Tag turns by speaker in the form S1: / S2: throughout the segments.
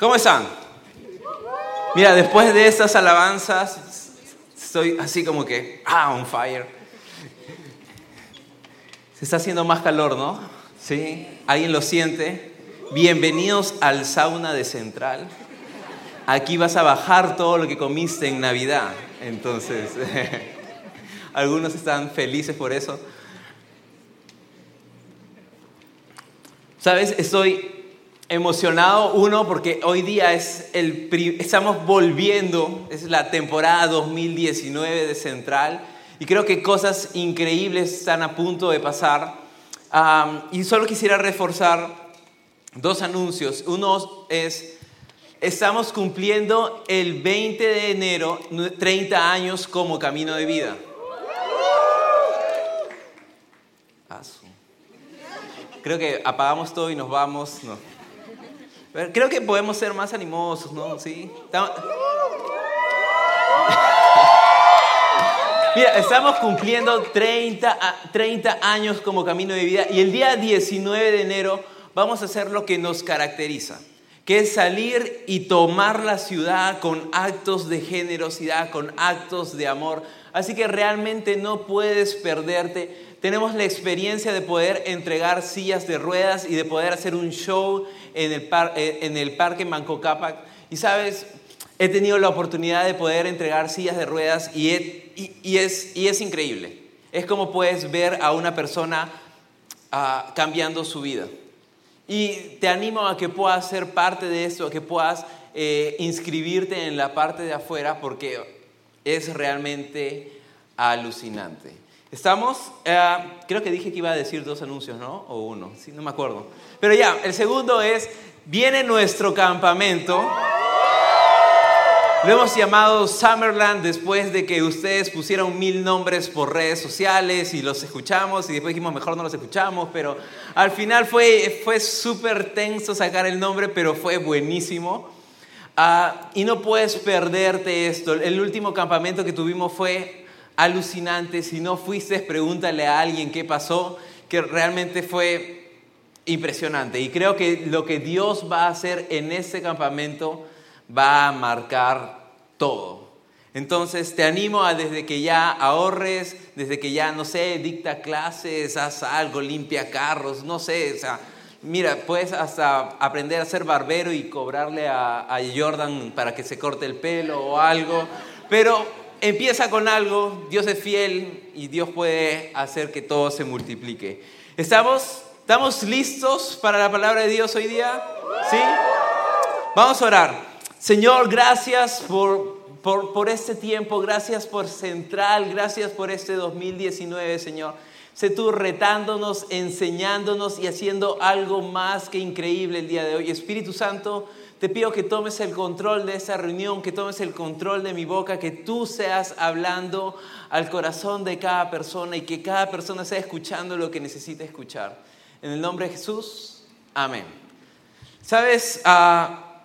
S1: ¿Cómo están? Mira, después de estas alabanzas, estoy así como que, ah, on fire. Se está haciendo más calor, ¿no? ¿Sí? ¿Alguien lo siente? Bienvenidos al sauna de Central. Aquí vas a bajar todo lo que comiste en Navidad. Entonces, algunos están felices por eso. ¿Sabes? Estoy emocionado, uno, porque hoy día es el, estamos volviendo, es la temporada 2019 de Central, y creo que cosas increíbles están a punto de pasar. y solo quisiera reforzar dos anuncios. Uno es, estamos cumpliendo el 20 de enero 30 años como camino de vida. Creo que apagamos todo y nos vamos. Creo que podemos ser más animosos, ¿no? ¿Sí? Mira, estamos cumpliendo 30, 30 años como camino de vida y el día 19 de enero vamos a hacer lo que nos caracteriza, que es salir y tomar la ciudad con actos de generosidad, con actos de amor. Así que realmente no puedes perderte tenemos la experiencia de poder entregar sillas de ruedas y de poder hacer un show en el, eh, en el parque Manco Cápac. Y sabes, he tenido la oportunidad de poder entregar sillas de ruedas y, y, es, y es increíble. Es como puedes ver a una persona ah, cambiando su vida. Y te animo a que puedas ser parte de eso, a que puedas eh, inscribirte en la parte de afuera porque es realmente alucinante. Estamos, eh, creo que dije que iba a decir dos anuncios, ¿no? O uno, sí, no me acuerdo. Pero ya, el segundo es, viene nuestro campamento. Lo hemos llamado Summerland después de que ustedes pusieron mil nombres por redes sociales y los escuchamos y después dijimos mejor no los escuchamos, pero al final fue, fue súper tenso sacar el nombre, pero fue buenísimo. Ah, y no puedes perderte esto. El último campamento que tuvimos fue alucinante. Si no fuiste, pregúntale a alguien qué pasó, que realmente fue impresionante. Y creo que lo que Dios va a hacer en este campamento va a marcar todo. Entonces te animo a desde que ya ahorres, desde que ya, no sé, dicta clases, haz algo, limpia carros, no sé, o sea, mira, puedes hasta aprender a ser barbero y cobrarle a, a Jordan para que se corte el pelo o algo, pero empieza con algo, Dios es fiel y Dios puede hacer que todo se multiplique. ¿Estamos, ¿Estamos listos para la palabra de Dios hoy día? ¿Sí? Vamos a orar. Señor, gracias por, por, este tiempo, gracias por Central, gracias por este 2019, Señor. Sé tú retándonos, enseñándonos y haciendo algo más que increíble el día de hoy. Espíritu Santo, te pido que tomes el control de esa reunión, que tomes el control de mi boca, que tú seas hablando al corazón de cada persona y que cada persona sea escuchando lo que necesita escuchar. En el nombre de Jesús, amén. Sabes, ah,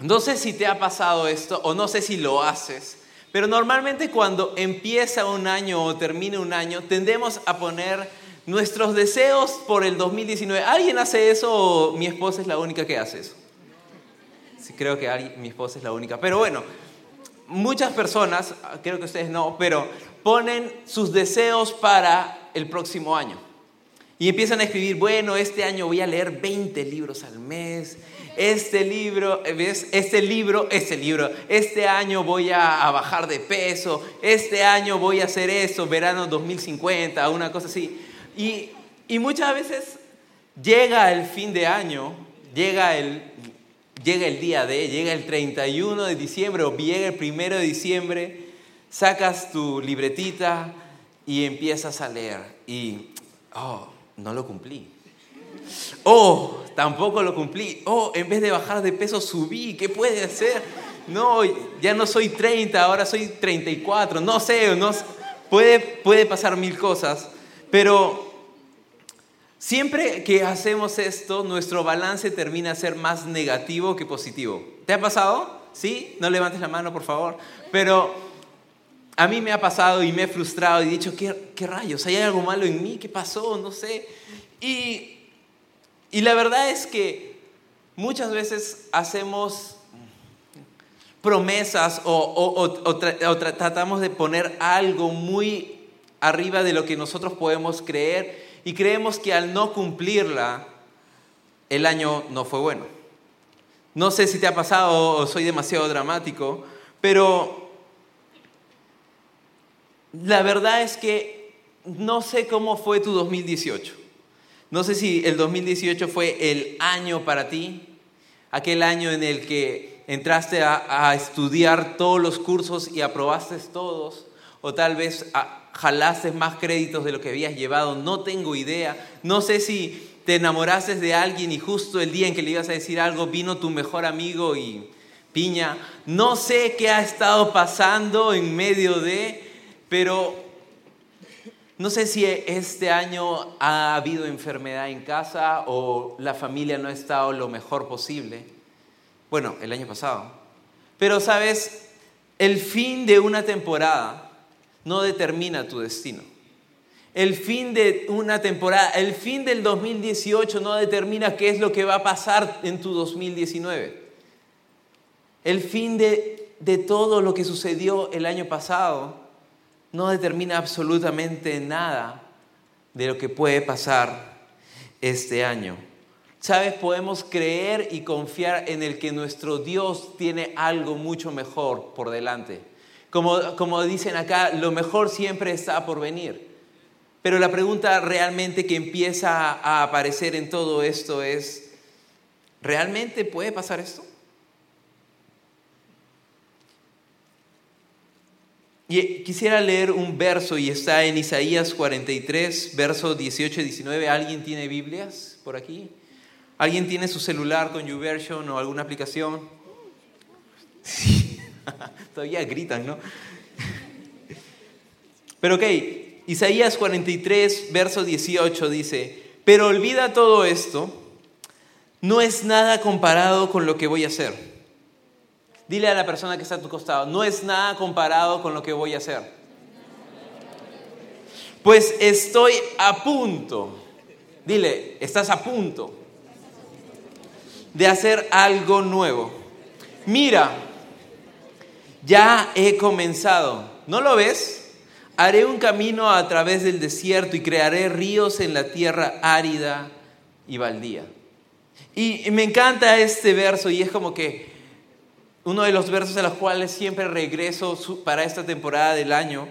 S1: no sé si te ha pasado esto o no sé si lo haces, pero normalmente cuando empieza un año o termina un año, tendemos a poner nuestros deseos por el 2019. ¿Alguien hace eso o mi esposa es la única que hace eso? Creo que mi esposa es la única. Pero bueno, muchas personas, creo que ustedes no, pero ponen sus deseos para el próximo año. Y empiezan a escribir, bueno, este año voy a leer 20 libros al mes. Este libro, ¿ves? Este libro, este libro, este año voy a, bajar de peso, este año voy a hacer eso, verano 2050, una cosa así. Y, y muchas veces llega el fin de año, llega el llega el día de, llega el 31 de diciembre o llega el 1 de diciembre, sacas tu libretita y empiezas a leer y, oh, no lo cumplí. Oh, tampoco lo cumplí. Oh, en vez de bajar de peso subí. ¿Qué puede hacer? No, ya no soy 30, ahora soy 34. No sé, no, puede, puede pasar mil cosas. Pero Siempre que hacemos esto, nuestro balance termina a ser más negativo que positivo. ¿Te ha pasado? ¿Sí? No levantes la mano, por favor. Pero a mí me ha pasado y me he frustrado y he dicho, ¿qué, qué rayos? ¿Hay algo malo en mí? ¿Qué pasó? No sé. Y, y la verdad es que muchas veces hacemos promesas o, tratamos de poner algo muy arriba de lo que nosotros podemos creer y creemos que al no cumplirla, el año no fue bueno. No sé si te ha pasado o soy demasiado dramático, pero la verdad es que no sé cómo fue tu 2018. No sé si el 2018 fue el año para ti, aquel año en el que entraste a, estudiar todos los cursos y aprobaste todos, o tal vez jalaste más créditos de lo que habías llevado, no tengo idea. No sé si te enamoraste de alguien y justo el día en que le ibas a decir algo vino tu mejor amigo y piña. No sé qué ha estado pasando en medio de, pero no sé si este año ha habido enfermedad en casa o la familia no ha estado lo mejor posible. Bueno, el año pasado. Pero sabes, el fin de una temporada no determina tu destino. El fin de una temporada, el fin del 2018 no determina qué es lo que va a pasar en tu 2019. El fin de, de todo lo que sucedió el año pasado no determina absolutamente nada de lo que puede pasar este año. Sabes, podemos creer y confiar en el que nuestro Dios tiene algo mucho mejor por delante. Como, como dicen acá, lo mejor siempre está por venir. Pero la pregunta realmente que empieza a aparecer en todo esto es, ¿realmente puede pasar esto? Y quisiera leer un verso y está en Isaías 43, versos 18 y 19. ¿Alguien tiene Biblias por aquí? ¿Alguien tiene su celular con YouVersion o alguna aplicación? Sí, todavía gritan, ¿no? Pero ok, Isaías 43, verso 18 dice, pero olvida todo esto, no es nada comparado con lo que voy a hacer. Dile a la persona que está a tu costado, no es nada comparado con lo que voy a hacer. Pues estoy a punto. Dile, estás a punto de hacer algo nuevo. Mira, ya he comenzado. ¿No lo ves? Haré un camino a través del desierto y crearé ríos en la tierra árida y baldía. Y me encanta este verso y es como que uno de los versos a los cuales siempre regreso para esta temporada del año.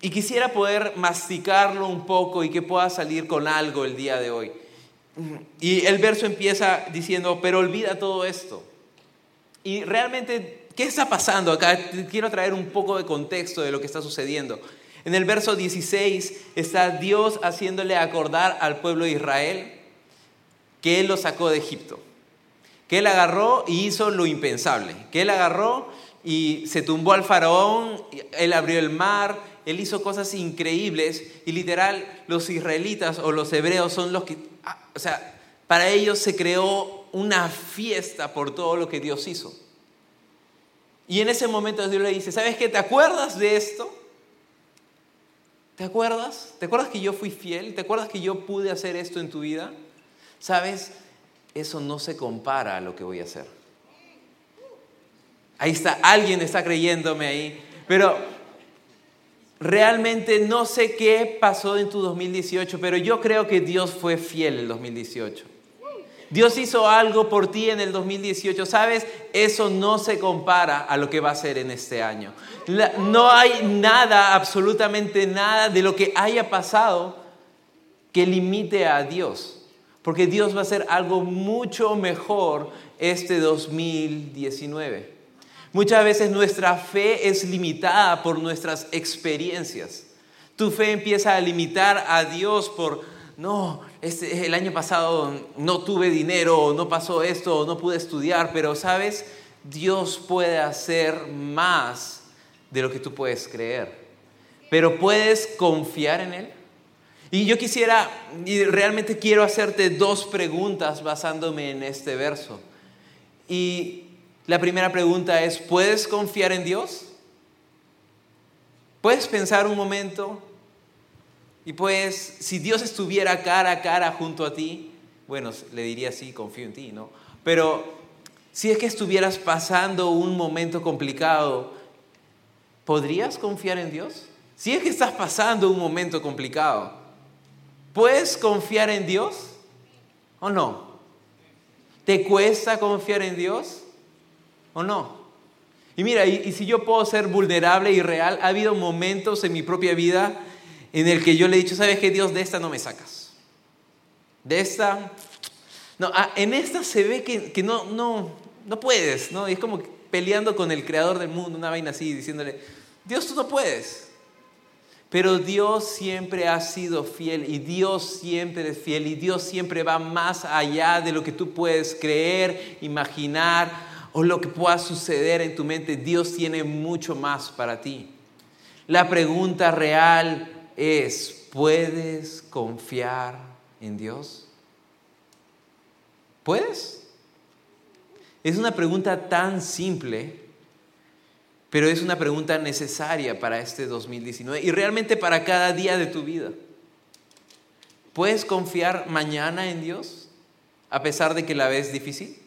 S1: Y quisiera poder masticarlo un poco y que pueda salir con algo el día de hoy. Y el verso empieza diciendo, pero olvida todo esto. Y realmente, ¿qué está pasando acá? Quiero traer un poco de contexto de lo que está sucediendo. En el verso 16 está Dios haciéndole acordar al pueblo de Israel que Él lo sacó de Egipto. Que Él agarró y hizo lo impensable. Que Él agarró y se tumbó al faraón, Él abrió el mar, Él hizo cosas increíbles y literal los israelitas o los hebreos son los que Ah, o sea, para ellos se creó una fiesta por todo lo que Dios hizo. Y en ese momento Dios le dice, ¿sabes qué? ¿Te acuerdas de esto? ¿Te acuerdas? ¿Te acuerdas que yo fui fiel? ¿Te acuerdas que yo pude hacer esto en tu vida? ¿Sabes? Eso no se compara a lo que voy a hacer. Ahí está, alguien está creyéndome ahí. Pero Realmente no sé qué pasó en tu 2018, pero yo creo que Dios fue fiel el 2018. Dios hizo algo por ti en el 2018. ¿Sabes? Eso no se compara a lo que va a ser en este año. no hay nada, absolutamente nada de lo que haya pasado que limite a Dios. Porque Dios va a hacer algo mucho mejor este 2019. Muchas veces nuestra fe es limitada por nuestras experiencias. Tu fe empieza a limitar a Dios por, no, este, el año pasado no tuve dinero, no pasó esto, no pude estudiar, pero sabes, Dios puede hacer más de lo que tú puedes creer. Pero puedes confiar en Él. Y yo quisiera, y realmente quiero hacerte dos preguntas basándome en este verso. Y la primera pregunta es, ¿puedes confiar en Dios? ¿Puedes pensar un momento? Y pues, si Dios estuviera cara a cara junto a ti, bueno, le diría sí, confío en ti, ¿no? pero si es que estuvieras pasando un momento complicado, ¿podrías confiar en Dios? Si es que estás pasando un momento complicado, ¿puedes confiar en Dios o no? ¿Te cuesta confiar en Dios o no? Y mira, y, si yo puedo ser vulnerable y real, ha habido momentos en mi propia vida en el que yo le he dicho, ¿sabes qué? Dios, de esta no me sacas. De esta, no, ah, en esta se ve que, no, no, no puedes, ¿no? es como peleando con el creador del mundo, una vaina así, diciéndole, Dios, tú no puedes. Pero Dios siempre ha sido fiel y Dios siempre es fiel y Dios siempre va más allá de lo que tú puedes creer, imaginar o lo que pueda suceder en tu mente. Dios tiene mucho más para ti. La pregunta real es, ¿puedes confiar en Dios? ¿Puedes? Es una pregunta tan simple, pero es una pregunta necesaria para este 2019 y realmente para cada día de tu vida. ¿Puedes confiar mañana en Dios a pesar de que la ves difícil?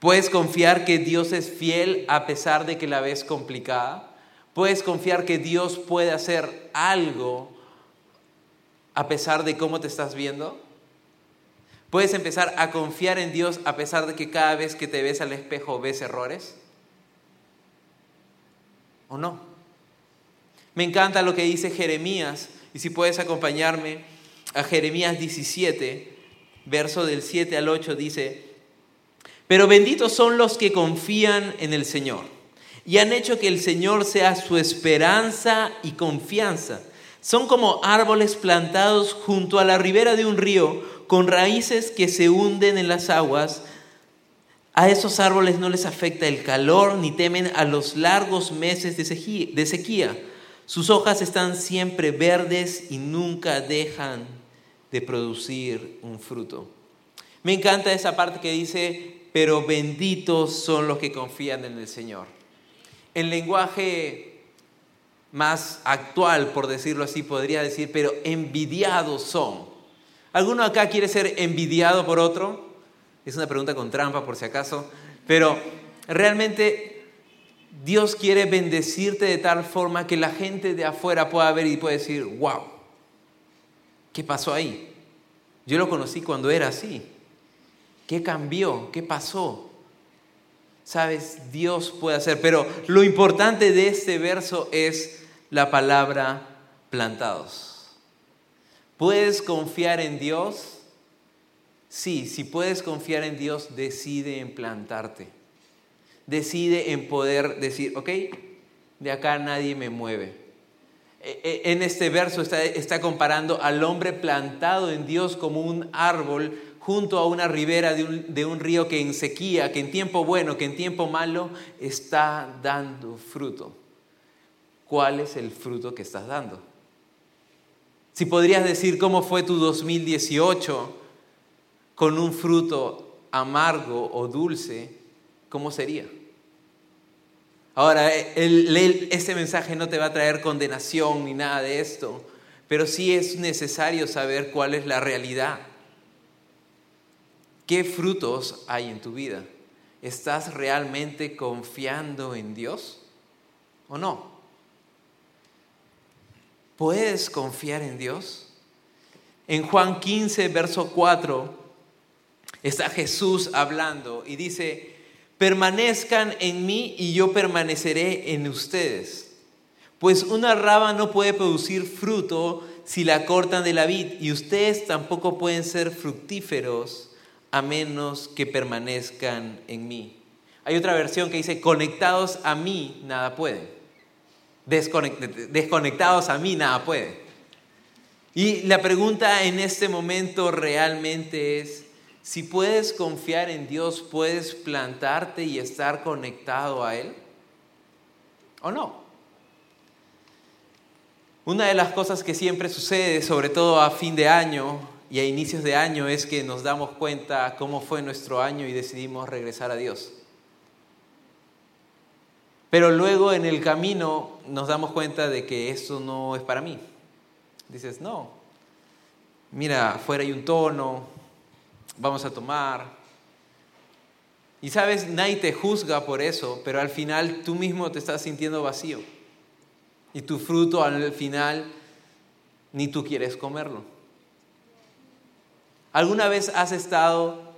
S1: ¿Puedes confiar que Dios es fiel a pesar de que la ves complicada? Puedes confiar que Dios puede hacer algo a pesar de cómo te estás viendo. Puedes empezar a confiar en Dios a pesar de que cada vez que te ves al espejo ves errores. ¿O no? Me encanta lo que dice Jeremías. Y si puedes acompañarme a Jeremías 17, verso del 7 al 8, dice, pero benditos son los que confían en el Señor y han hecho que el Señor sea su esperanza y confianza. Son como árboles plantados junto a la ribera de un río con raíces que se hunden en las aguas. A esos árboles no les afecta el calor ni temen a los largos meses de sequía. Sus hojas están siempre verdes y nunca dejan de producir un fruto. Me encanta esa parte que dice, pero benditos son los que confían en el Señor. En lenguaje más actual, por decirlo así, podría decir, pero envidiados son. ¿Alguno acá quiere ser envidiado por otro? Es una pregunta con trampa, por si acaso, pero realmente Dios quiere bendecirte de tal forma que la gente de afuera pueda ver y pueda decir, wow, ¿qué pasó ahí? Yo lo conocí cuando era así. ¿Qué cambió? ¿Qué pasó? Sabes, Dios puede hacer, pero lo importante de este verso es la palabra plantados. ¿Puedes confiar en Dios? Sí, si puedes confiar en Dios, decide en plantarte. Decide en poder decir, ok, de acá nadie me mueve. E, e, en este verso está, está comparando al hombre plantado en Dios como un árbol junto a una ribera de un, río que en sequía, que en tiempo bueno, que en tiempo malo, está dando fruto. ¿Cuál es el fruto que estás dando? Si podrías decir cómo fue tu 2018 con un fruto amargo o dulce, ¿cómo sería? Ahora, este mensaje no te va a traer condenación ni nada de esto, pero sí es necesario saber cuál es la realidad. ¿Qué frutos hay en tu vida? ¿Estás realmente confiando en Dios o no? ¿Puedes confiar en Dios? En Juan 15, verso 4, está Jesús hablando y dice, permanezcan en mí y yo permaneceré en ustedes. Pues una raba no puede producir fruto si la cortan de la vid y ustedes tampoco pueden ser fructíferos a menos que permanezcan en mí. Hay otra versión que dice, conectados a mí, nada pueden. Desconectados a mí, nada puede. Y la pregunta en este momento realmente es, si puedes confiar en Dios, ¿puedes plantarte y estar conectado a Él? ¿O no? Una de las cosas que siempre sucede, sobre todo a fin de año, y a inicios de año es que nos damos cuenta cómo fue nuestro año y decidimos regresar a Dios. Pero luego en el camino nos damos cuenta de que eso no es para mí. Dices, no, mira, afuera hay un tono, vamos a tomar, Y sabes, nadie te juzga por eso, pero al final tú mismo te estás sintiendo vacío. Y tu fruto al final ni tú quieres comerlo. ¿Alguna vez has estado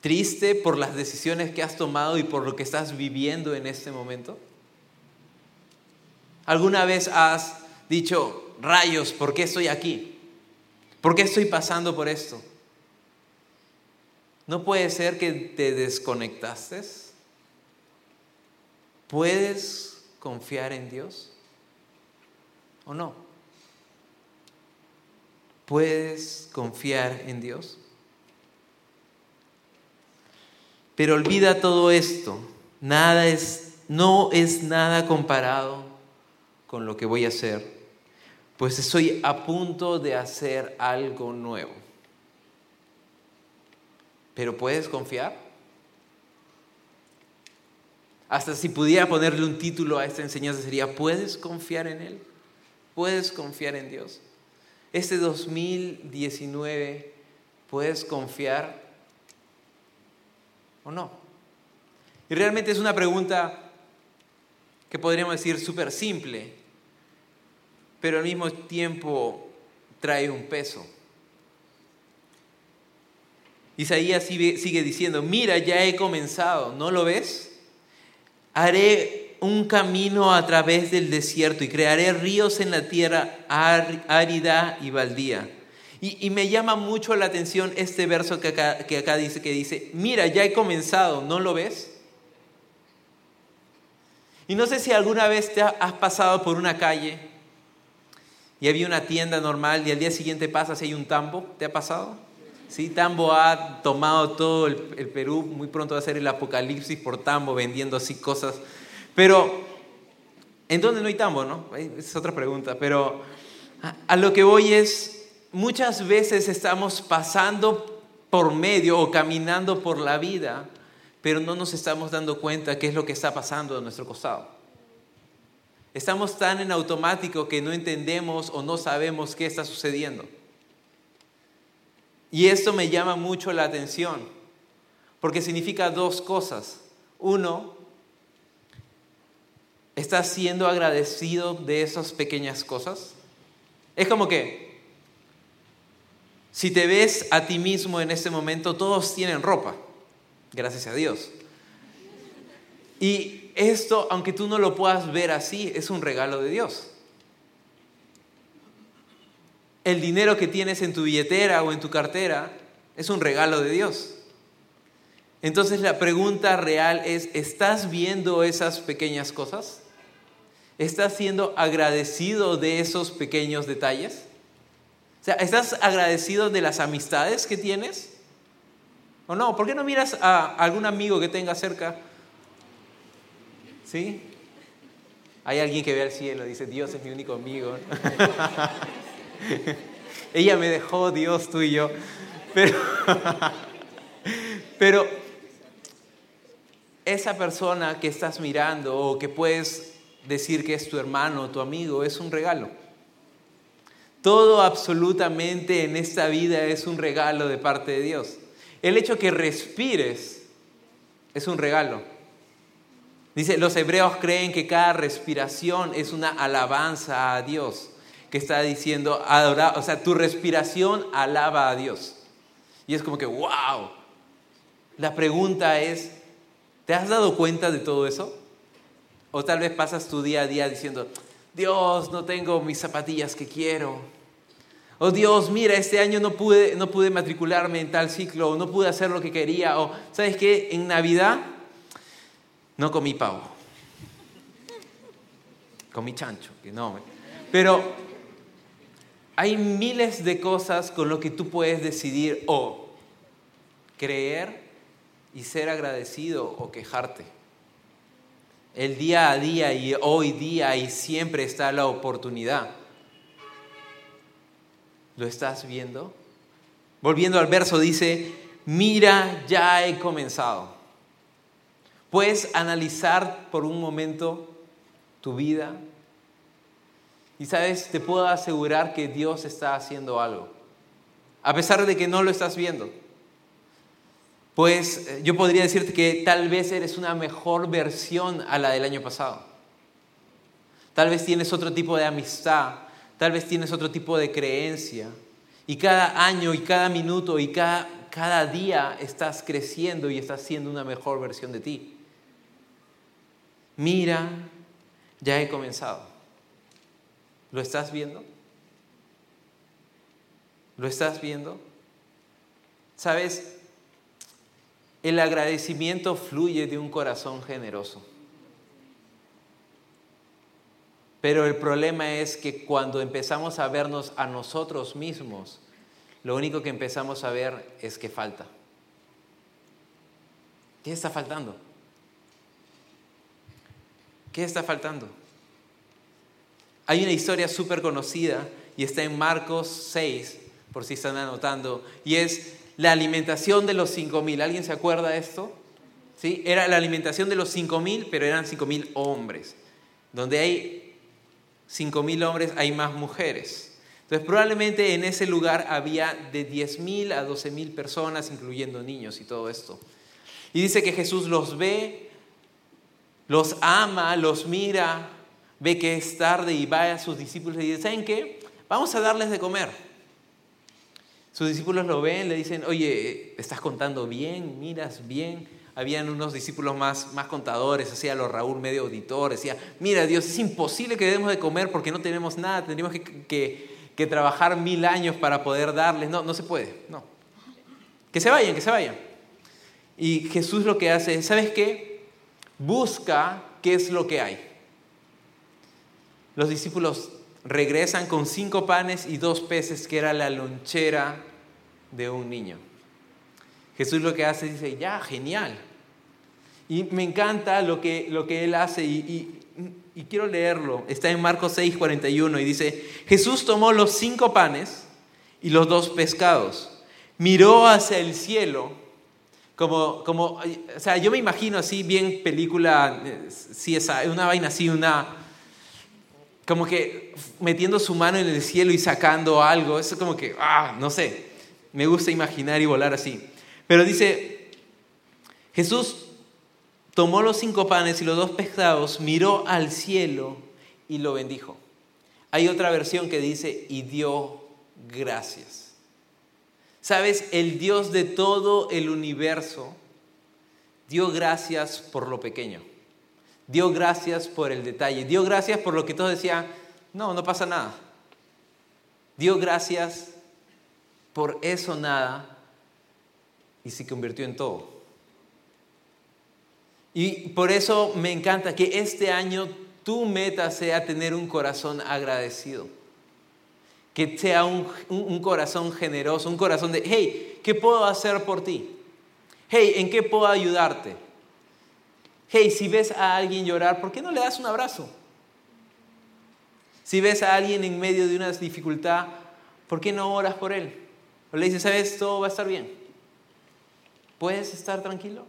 S1: triste por las decisiones que has tomado y por lo que estás viviendo en este momento? ¿Alguna vez has dicho, rayos, ¿por qué estoy aquí? ¿Por qué estoy pasando por esto? ¿No puede ser que te desconectaste? ¿Puedes confiar en Dios o no? ¿Puedes confiar en Dios? Pero olvida todo esto. Nada es, no es nada comparado con lo que voy a hacer, pues estoy a punto de hacer algo nuevo. Pero ¿puedes confiar? Hasta si pudiera ponerle un título a esta enseñanza sería, ¿puedes confiar en Él? ¿Puedes confiar en Dios? Este 2019, ¿puedes confiar o no? Y realmente es una pregunta que podríamos decir súper simple, pero al mismo tiempo trae un peso. Isaías sigue diciendo, mira, ya he comenzado, ¿no lo ves? Haré un camino a través del desierto y crearé ríos en la tierra árida y baldía. Y, me llama mucho la atención este verso que acá, que acá dice, que dice, mira, ya he comenzado, ¿no lo ves? Y no sé si alguna vez te has pasado por una calle y había una tienda normal y al día siguiente pasas y hay un tambo. ¿Te ha pasado? Sí, Tambo ha tomado todo el, Perú, muy pronto va a ser el apocalipsis por Tambo vendiendo así cosas. Pero, ¿en dónde no hay Tambo, no? Es otra pregunta. Pero a lo que voy es, muchas veces estamos pasando por medio o caminando por la vida, pero no nos estamos dando cuenta qué es lo que está pasando a nuestro costado. Estamos tan en automático que no entendemos o no sabemos qué está sucediendo. Y esto me llama mucho la atención, porque significa dos cosas. Uno, ¿estás siendo agradecido de esas pequeñas cosas? Es como que, si te ves a ti mismo en este momento, todos tienen ropa, gracias a Dios. Y esto, aunque tú no lo puedas ver así, es un regalo de Dios. El dinero que tienes en tu billetera o en tu cartera es un regalo de Dios. Entonces la pregunta real es, ¿estás viendo esas pequeñas cosas? ¿Estás siendo agradecido de esos pequeños detalles? O sea, ¿estás agradecido de las amistades que tienes? ¿O no? ¿Por qué no miras a algún amigo que tengas cerca ¿Sí? Hay alguien que ve al cielo, dice, Dios es mi único amigo. Ella me dejó, Dios, tú y yo. Pero, pero esa persona que estás mirando o que puedes decir que es tu hermano o tu amigo es un regalo. Todo absolutamente en esta vida es un regalo de parte de Dios. El hecho que respires es un regalo. Dice, los hebreos creen que cada respiración es una alabanza a Dios, que está diciendo, o sea, tu respiración alaba a Dios. Y es como que, wow. La pregunta es, ¿te has dado cuenta de todo eso? O tal vez pasas tu día a día diciendo, Dios, no tengo mis zapatillas que quiero. O Dios, mira, este año no pude, no pude matricularme en tal ciclo, o no pude hacer lo que quería. O, ¿sabes qué? En Navidad no comí pavo. Comí chancho, que no. Pero hay miles de cosas con lo que tú puedes decidir o creer y ser agradecido o quejarte. El día a día y hoy día y siempre está la oportunidad. ¿Lo estás viendo? Volviendo al verso dice, mira, ya he comenzado. Puedes analizar por un momento tu vida y sabes, te puedo asegurar que Dios está haciendo algo, a pesar de que no lo estás viendo. Pues eh, yo podría decirte que tal vez eres una mejor versión a la del año pasado. Tal vez tienes otro tipo de amistad, tal vez tienes otro tipo de creencia. Y cada año y cada minuto y cada, cada día estás creciendo y estás siendo una mejor versión de ti. Mira, ya he comenzado. ¿Lo estás viendo? ¿Lo estás viendo? Sabes, el agradecimiento fluye de un corazón generoso. Pero el problema es que cuando empezamos a vernos a nosotros mismos, lo único que empezamos a ver es que falta. ¿Qué está faltando? ¿Qué está faltando? Hay una historia súper conocida y está en Marcos 6, por si están anotando, y es la alimentación de los 5.000. ¿Alguien se acuerda de esto? ¿Sí? Era la alimentación de los 5.000, pero eran 5.000 hombres. Donde hay 5.000 hombres, hay más mujeres. Entonces probablemente en ese lugar había de 10.000 a 12.000 personas, incluyendo niños y todo esto. Y dice que Jesús los ve, los ama, los mira, ve que es tarde y va a sus discípulos y dice, ¿saben qué? Vamos a darles de comer. Sus discípulos lo ven, le dicen, oye, ¿estás contando bien? ¿Miras bien? Habían unos discípulos más, más contadores, hacía los Raúl medio auditor, decía, mira Dios, es imposible que demos de comer porque no tenemos nada, tendríamos que, que trabajar mil años para poder darles. No, no se puede, no. Que se vayan, que se vayan. Y Jesús lo que hace es, ¿sabes qué? Busca qué es lo que hay. Los discípulos regresan con cinco panes y dos peces, que era la lonchera de un niño. Jesús lo que hace es dice, ya, genial. Y me encanta lo que, lo que él hace y, y quiero leerlo. Está en Marcos 6, 41 y dice, Jesús tomó los cinco panes y los dos pescados, miró hacia el cielo, como, como, o sea, yo me imagino así, bien película, si es una vaina así, una, como que metiendo su mano en el cielo y sacando algo, eso como que, ah, no sé, me gusta imaginar y volar así. Pero dice, Jesús tomó los cinco panes y los dos pescados, miró al cielo y lo bendijo. Hay otra versión que dice, y dio gracias. Sabes, el Dios de todo el universo dio gracias por lo pequeño. Dio gracias por el detalle. Dio gracias por lo que todos decían, no, no pasa nada. Dio gracias por eso nada y se convirtió en todo. Y por eso me encanta que este año tu meta sea tener un corazón agradecido. Que sea un, un, corazón generoso, un corazón de, hey, ¿qué puedo hacer por ti? Hey, ¿en qué puedo ayudarte? Hey, si ves a alguien llorar, ¿por qué no le das un abrazo? Si ves a alguien en medio de una dificultad, ¿por qué no oras por él? Le dices, ¿sabes? Todo va a estar bien. ¿Puedes estar tranquilo?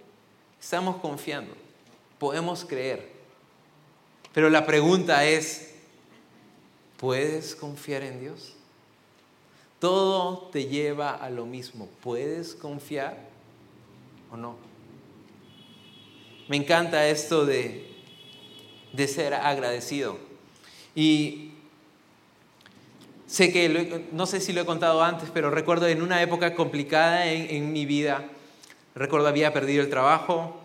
S1: Estamos confiando. Podemos creer. Pero la pregunta es, ¿puedes confiar en Dios? Todo te lleva a lo mismo. ¿Puedes confiar o no? Me encanta esto de, de ser agradecido. Y sé que, no sé si lo he contado antes, pero recuerdo en una época complicada en, mi vida, recuerdo había perdido el trabajo,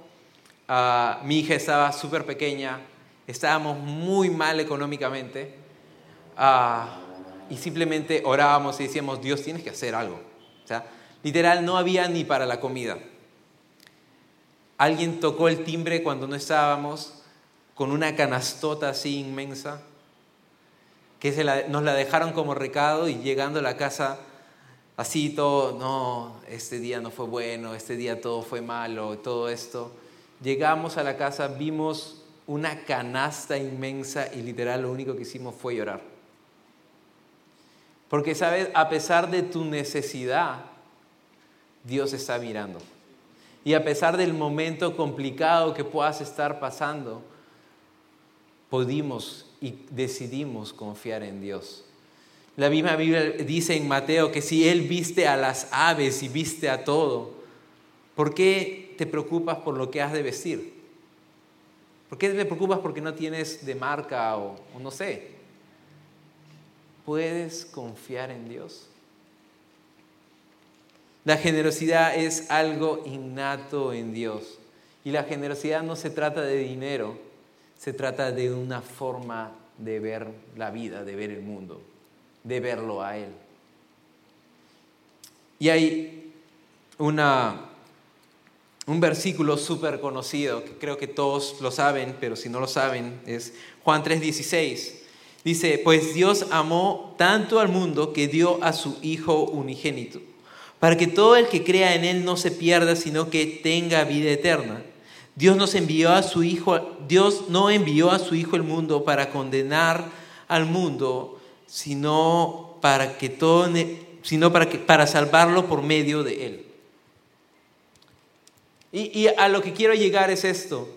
S1: uh, mi hija estaba súper pequeña, estábamos muy mal económicamente. Uh, y simplemente orábamos y decíamos, Dios, tienes que hacer algo. O sea, literal, no había ni para la comida. Alguien tocó el timbre cuando no estábamos con una canastota así inmensa, que nos la dejaron como recado y llegando a la casa así todo, no, este día no fue bueno, este día todo fue malo, todo esto. Llegamos a la casa, vimos una canasta inmensa y literal lo único que hicimos fue llorar. Porque sabes, a pesar de tu necesidad, Dios está mirando. Y a pesar del momento complicado que puedas estar pasando, pudimos y decidimos confiar en Dios. La misma Biblia dice en Mateo que si Él viste a las aves y viste a todo, ¿Por qué te preocupas por lo que has de vestir? ¿Por qué te preocupas porque no tienes de marca o, o no sé? ¿Puedes confiar en Dios? La generosidad es algo innato en Dios. Y la generosidad no se trata de dinero, se trata de una forma de ver la vida, de ver el mundo, de verlo a Él. Y hay una, un versículo súper conocido, que creo que todos lo saben, pero si no lo saben, es Juan 3:16. Dice, pues Dios amó tanto al mundo que dio a su Hijo unigénito, para que todo el que crea en Él no se pierda, sino que tenga vida eterna. Dios envió a su Hijo, Dios no envió a su Hijo el mundo para condenar al mundo, sino para que todo, sino para, que, para salvarlo por medio de Él. Y, y a lo que quiero llegar es esto.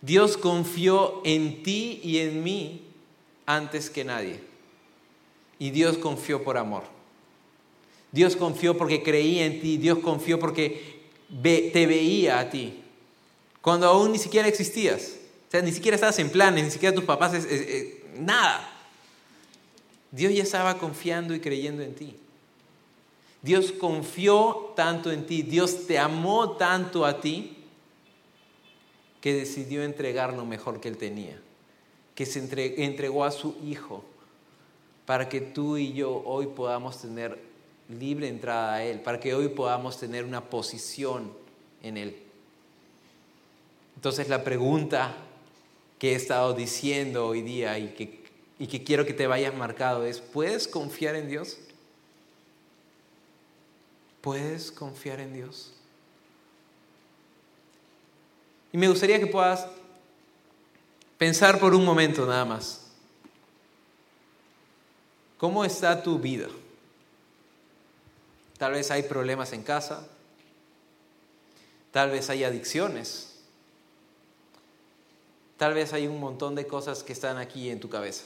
S1: Dios confió en ti y en mí antes que nadie. Y Dios confió por amor. Dios confió porque creía en ti. Dios confió porque te veía a ti cuando aún ni siquiera existías. O sea, ni siquiera estabas en planes, ni siquiera tus papás, nada. Dios ya estaba confiando y creyendo en ti. Dios confió tanto en ti, Dios te amó tanto a ti, que decidió entregar lo mejor que él tenía, que se entregó a su Hijo para que tú y yo hoy podamos tener libre entrada a Él, para que hoy podamos tener una posición en Él. Entonces la pregunta que he estado diciendo hoy día y que, y que quiero que te vayas marcado es, ¿puedes confiar en Dios? ¿Puedes confiar en Dios? Y me gustaría que puedas pensar por un momento nada más. ¿Cómo está tu vida? Tal vez hay problemas en casa, tal vez hay adicciones, Tal vez hay un montón de cosas que están aquí en tu cabeza.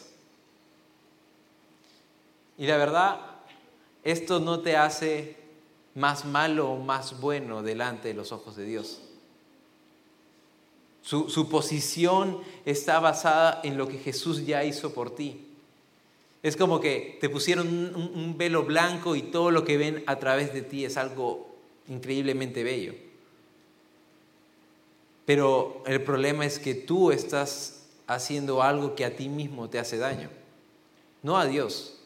S1: Y la verdad, esto no te hace más malo o más bueno delante de los ojos de Dios. Su, posición está basada en lo que Jesús ya hizo por ti. Es como que te pusieron un velo blanco y todo lo que ven a través de ti es algo increíblemente bello. Pero el problema es que tú estás haciendo algo que a ti mismo te hace daño, no a Dios.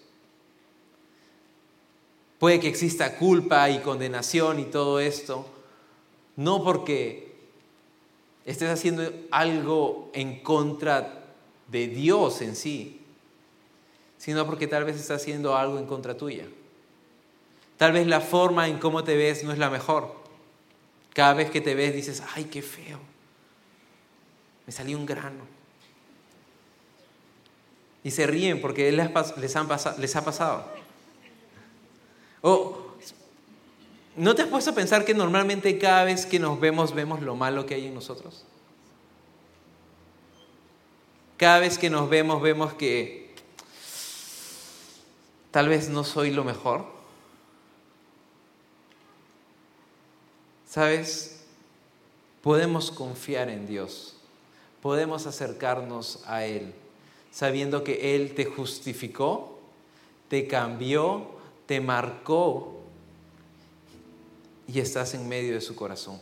S1: Puede que exista culpa y condenación y todo esto, no porque estés haciendo algo en contra de Dios en sí, sino porque tal vez estás haciendo algo en contra tuya. Tal vez la forma en cómo te ves no es la mejor. Cada vez que te ves dices, ay, qué feo. Me salió un grano. Y se ríen porque les, les ha pasado. O, ¿no te has puesto a pensar que normalmente cada vez que nos vemos vemos lo malo que hay en nosotros? Cada vez que nos vemos vemos que tal vez no soy lo mejor. ¿Sabes? Podemos confiar en Dios. Podemos acercarnos a Él sabiendo que Él te justificó, te cambió, te marcó y estás en medio de su corazón.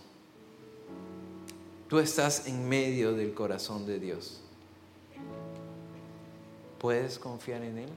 S1: Tú estás en medio del corazón de Dios. ¿Puedes confiar en Él?